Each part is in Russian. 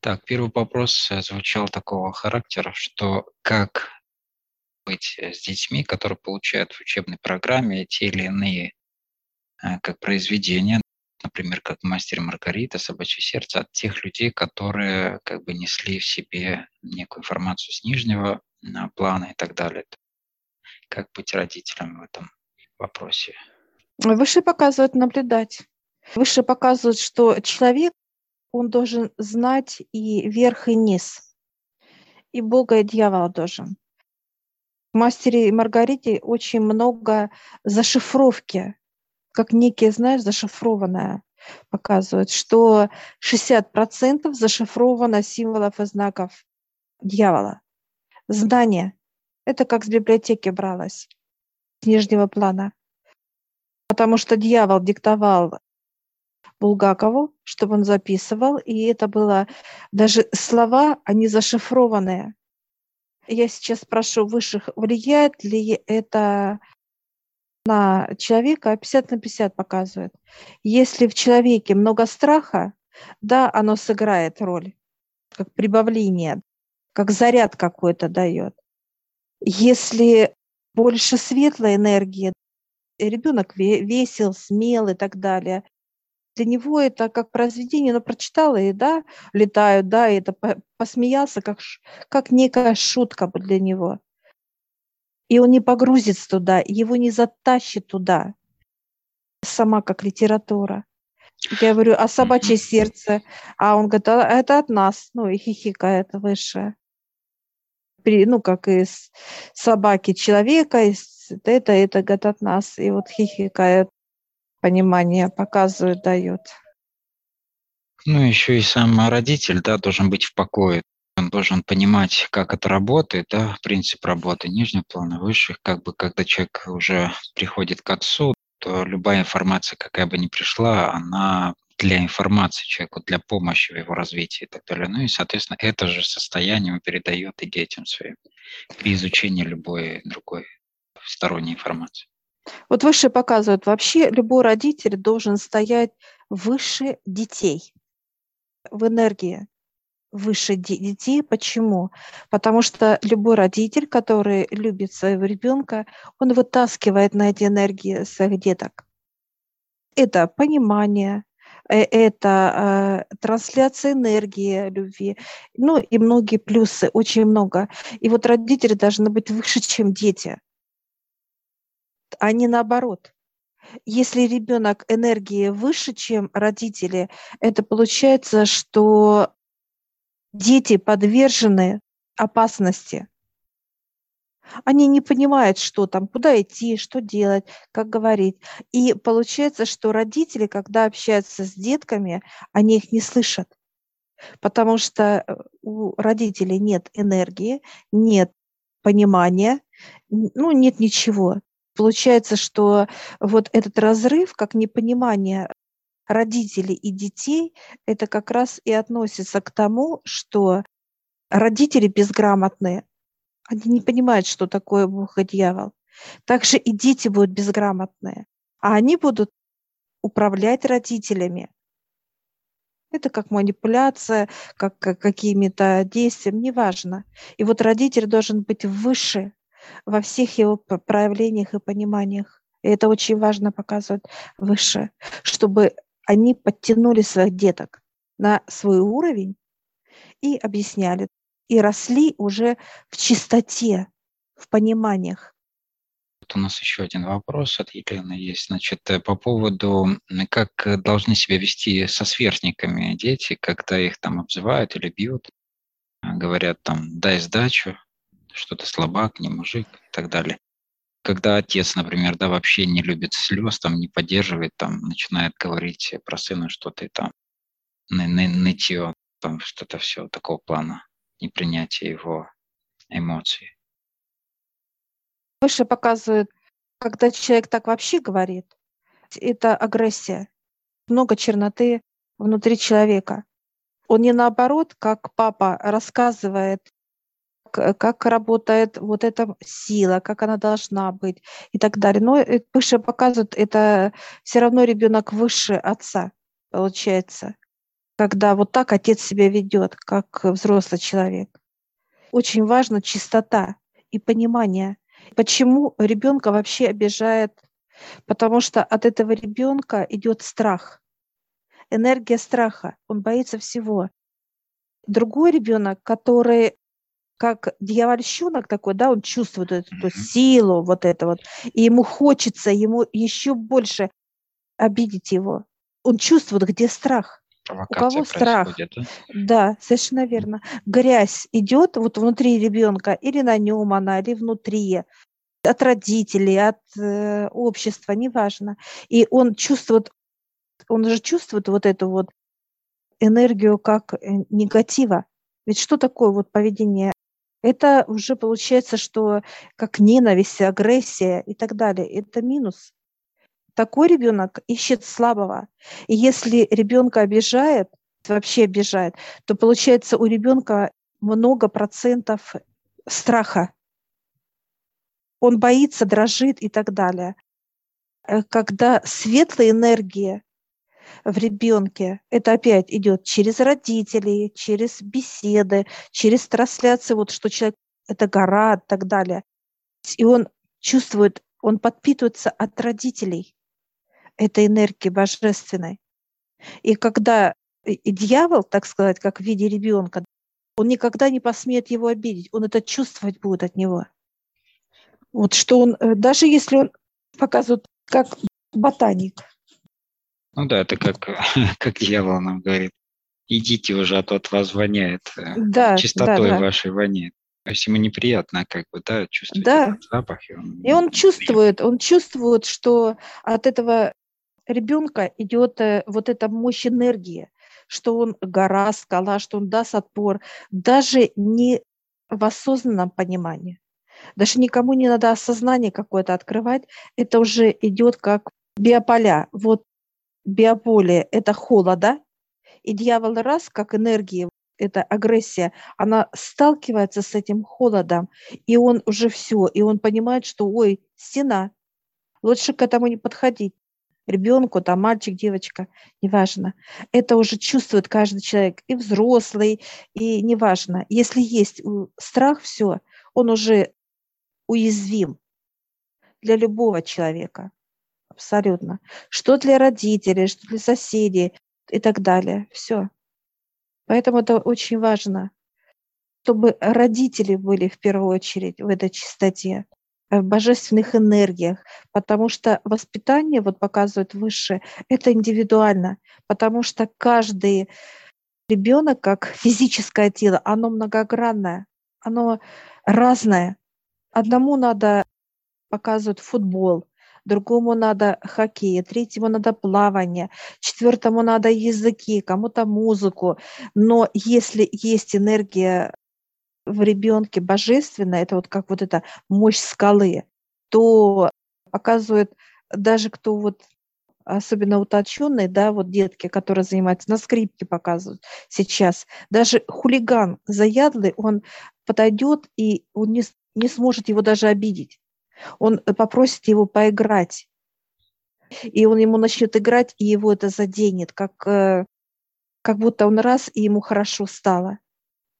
Так, первый вопрос э, звучал такого характера, что как быть э, с детьми, которые получают в учебной программе те или иные э, как произведения, например, как «Мастер Маргарита», «Собачье сердце», от тех людей, которые как бы несли в себе некую информацию с нижнего плана и так далее. Как быть родителем в этом вопросе? Выше показывают наблюдать. Выше показывают, что человек, он должен знать и верх, и низ. И Бога, и дьявола должен. В «Мастере и Маргарите» очень много зашифровки, как некие, знаешь, зашифрованное показывают, что 60% зашифровано символов и знаков дьявола. Знание. Это как с библиотеки бралось, с нижнего плана. Потому что дьявол диктовал Булгакову, чтобы он записывал, и это было даже слова, они зашифрованные. Я сейчас спрошу высших, влияет ли это на человека 50 на 50 показывает. Если в человеке много страха, да, оно сыграет роль, как прибавление, как заряд какой-то дает. Если больше светлой энергии, ребенок весел, смел и так далее, для него это как произведение, но прочитала и да, летают, да, и это посмеялся, как, как некая шутка для него. И он не погрузится туда, его не затащит туда. Сама как литература. Я говорю, а собачье сердце? А он говорит, а это от нас. Ну, и хихикает выше. Ну, как из собаки человека, из это, это, говорит, от нас. И вот хихикает понимание показывает, дает. Ну, еще и сам родитель, да, должен быть в покое. Он должен понимать, как это работает, да, принцип работы нижнего плана, высших. Как бы, когда человек уже приходит к отцу, то любая информация, какая бы ни пришла, она для информации человеку, для помощи в его развитии и так далее. Ну и, соответственно, это же состояние он передает и детям своим при изучении любой другой сторонней информации. Вот выше показывают, вообще любой родитель должен стоять выше детей в энергии выше детей. Почему? Потому что любой родитель, который любит своего ребенка, он вытаскивает на эти энергии своих деток. Это понимание, э, это э, трансляция энергии любви, ну и многие плюсы, очень много. И вот родители должны быть выше, чем дети а не наоборот. Если ребенок энергии выше, чем родители, это получается, что дети подвержены опасности. Они не понимают, что там, куда идти, что делать, как говорить. И получается, что родители, когда общаются с детками, они их не слышат, потому что э, у родителей нет энергии, нет понимания, ну, нет ничего. Получается, что вот этот разрыв, как непонимание родителей и детей, это как раз и относится к тому, что родители безграмотные, они не понимают, что такое Бог и дьявол. Также и дети будут безграмотные, а они будут управлять родителями. Это как манипуляция, как, как какими-то действиями, неважно. И вот родитель должен быть выше во всех его проявлениях и пониманиях. И это очень важно показывать выше, чтобы они подтянули своих деток на свой уровень и объясняли, и росли уже в чистоте, в пониманиях. Вот у нас еще один вопрос от Елены есть. Значит, э, по поводу, как должны себя вести со сверстниками дети, когда их там обзывают или бьют, говорят там, дай сдачу, что ты слабак, не мужик и так далее. Когда отец, например, да, вообще не любит слез, там, не поддерживает, там, начинает говорить про сына что-то и там, нытье, там, что-то все такого плана, непринятие его эмоций. Выше показывает, когда человек так вообще говорит, это агрессия. Много черноты внутри человека. Он не наоборот, как папа рассказывает как работает вот эта сила, как она должна быть и так далее. Но выше показывают, это все равно ребенок выше отца, получается. когда вот так отец себя ведет, как взрослый человек. Очень важна чистота и понимание, почему ребенка вообще обижает, потому что от этого ребенка идет страх, энергия страха, он боится всего. Другой ребенок, который как дьявольщенок такой, да, он чувствует эту mm-hmm. силу, вот это вот, и ему хочется, ему еще больше обидеть его. Он чувствует, где страх. У кого страх? Да? да, совершенно верно. Грязь идет вот внутри ребенка, или на нем она, или внутри, от родителей, от э, общества, неважно. И он чувствует, он же чувствует вот эту вот энергию как э, негатива. Ведь что такое вот поведение это уже получается, что как ненависть, агрессия и так далее. Это минус. Такой ребенок ищет слабого. И если ребенка обижает, вообще обижает, то получается у ребенка много процентов страха. Он боится, дрожит и так далее. Э, когда светлая энергия в ребенке. Это опять идет через родителей, через беседы, через трансляции, вот что человек – это гора и так далее. И он чувствует, он подпитывается от родителей этой энергии божественной. И когда и дьявол, так сказать, как в виде ребенка, он никогда не посмеет его обидеть, он это чувствовать будет от него. Вот что он, э, даже если он показывает как ботаник, ну да, это как, как дьявол нам говорит. Идите уже, а то от вас воняет. Э, да, чистотой да, да. вашей воняет. То есть ему неприятно, как бы, да, чувствовать да. этот запах. И он, и он чувствует, он чувствует, что от этого ребенка идет э, вот эта мощь энергии, что он гора, скала, что он даст отпор, даже не в осознанном понимании. Даже никому не надо осознание какое-то открывать, это уже идет как биополя. Вот биополе – это холода, и дьявол раз, как энергия, это агрессия, она сталкивается с этим холодом, и он уже все, и он понимает, что, ой, стена, лучше к этому не подходить. Ребенку, там мальчик, девочка, неважно. Это уже чувствует каждый человек, и взрослый, и неважно. Если есть страх, все, он уже уязвим для любого человека абсолютно. Что для родителей, что для соседей и так далее. Все. Поэтому это очень важно, чтобы родители были в первую очередь в этой чистоте, в божественных энергиях, потому что воспитание, вот показывает выше, это индивидуально, потому что каждый ребенок, как физическое тело, оно многогранное, оно разное. Одному надо показывать футбол, другому надо хоккей, третьему надо плавание, четвертому надо языки, кому-то музыку. Но если есть энергия в ребенке божественная, это вот как вот эта мощь скалы, то показывает даже кто вот особенно уточенные, да, вот детки, которые занимаются, на скрипке показывают сейчас. Даже хулиган заядлый, он подойдет, и он не, не сможет его даже обидеть он э, попросит его поиграть. И он ему начнет играть, и его это заденет, как, э, как будто он раз, и ему хорошо стало.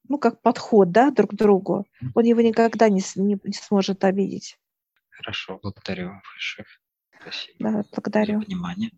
Ну, как подход, да, друг к другу. Он его никогда не, не, не сможет обидеть. Хорошо, благодарю большое. Спасибо да, благодарю. за внимание.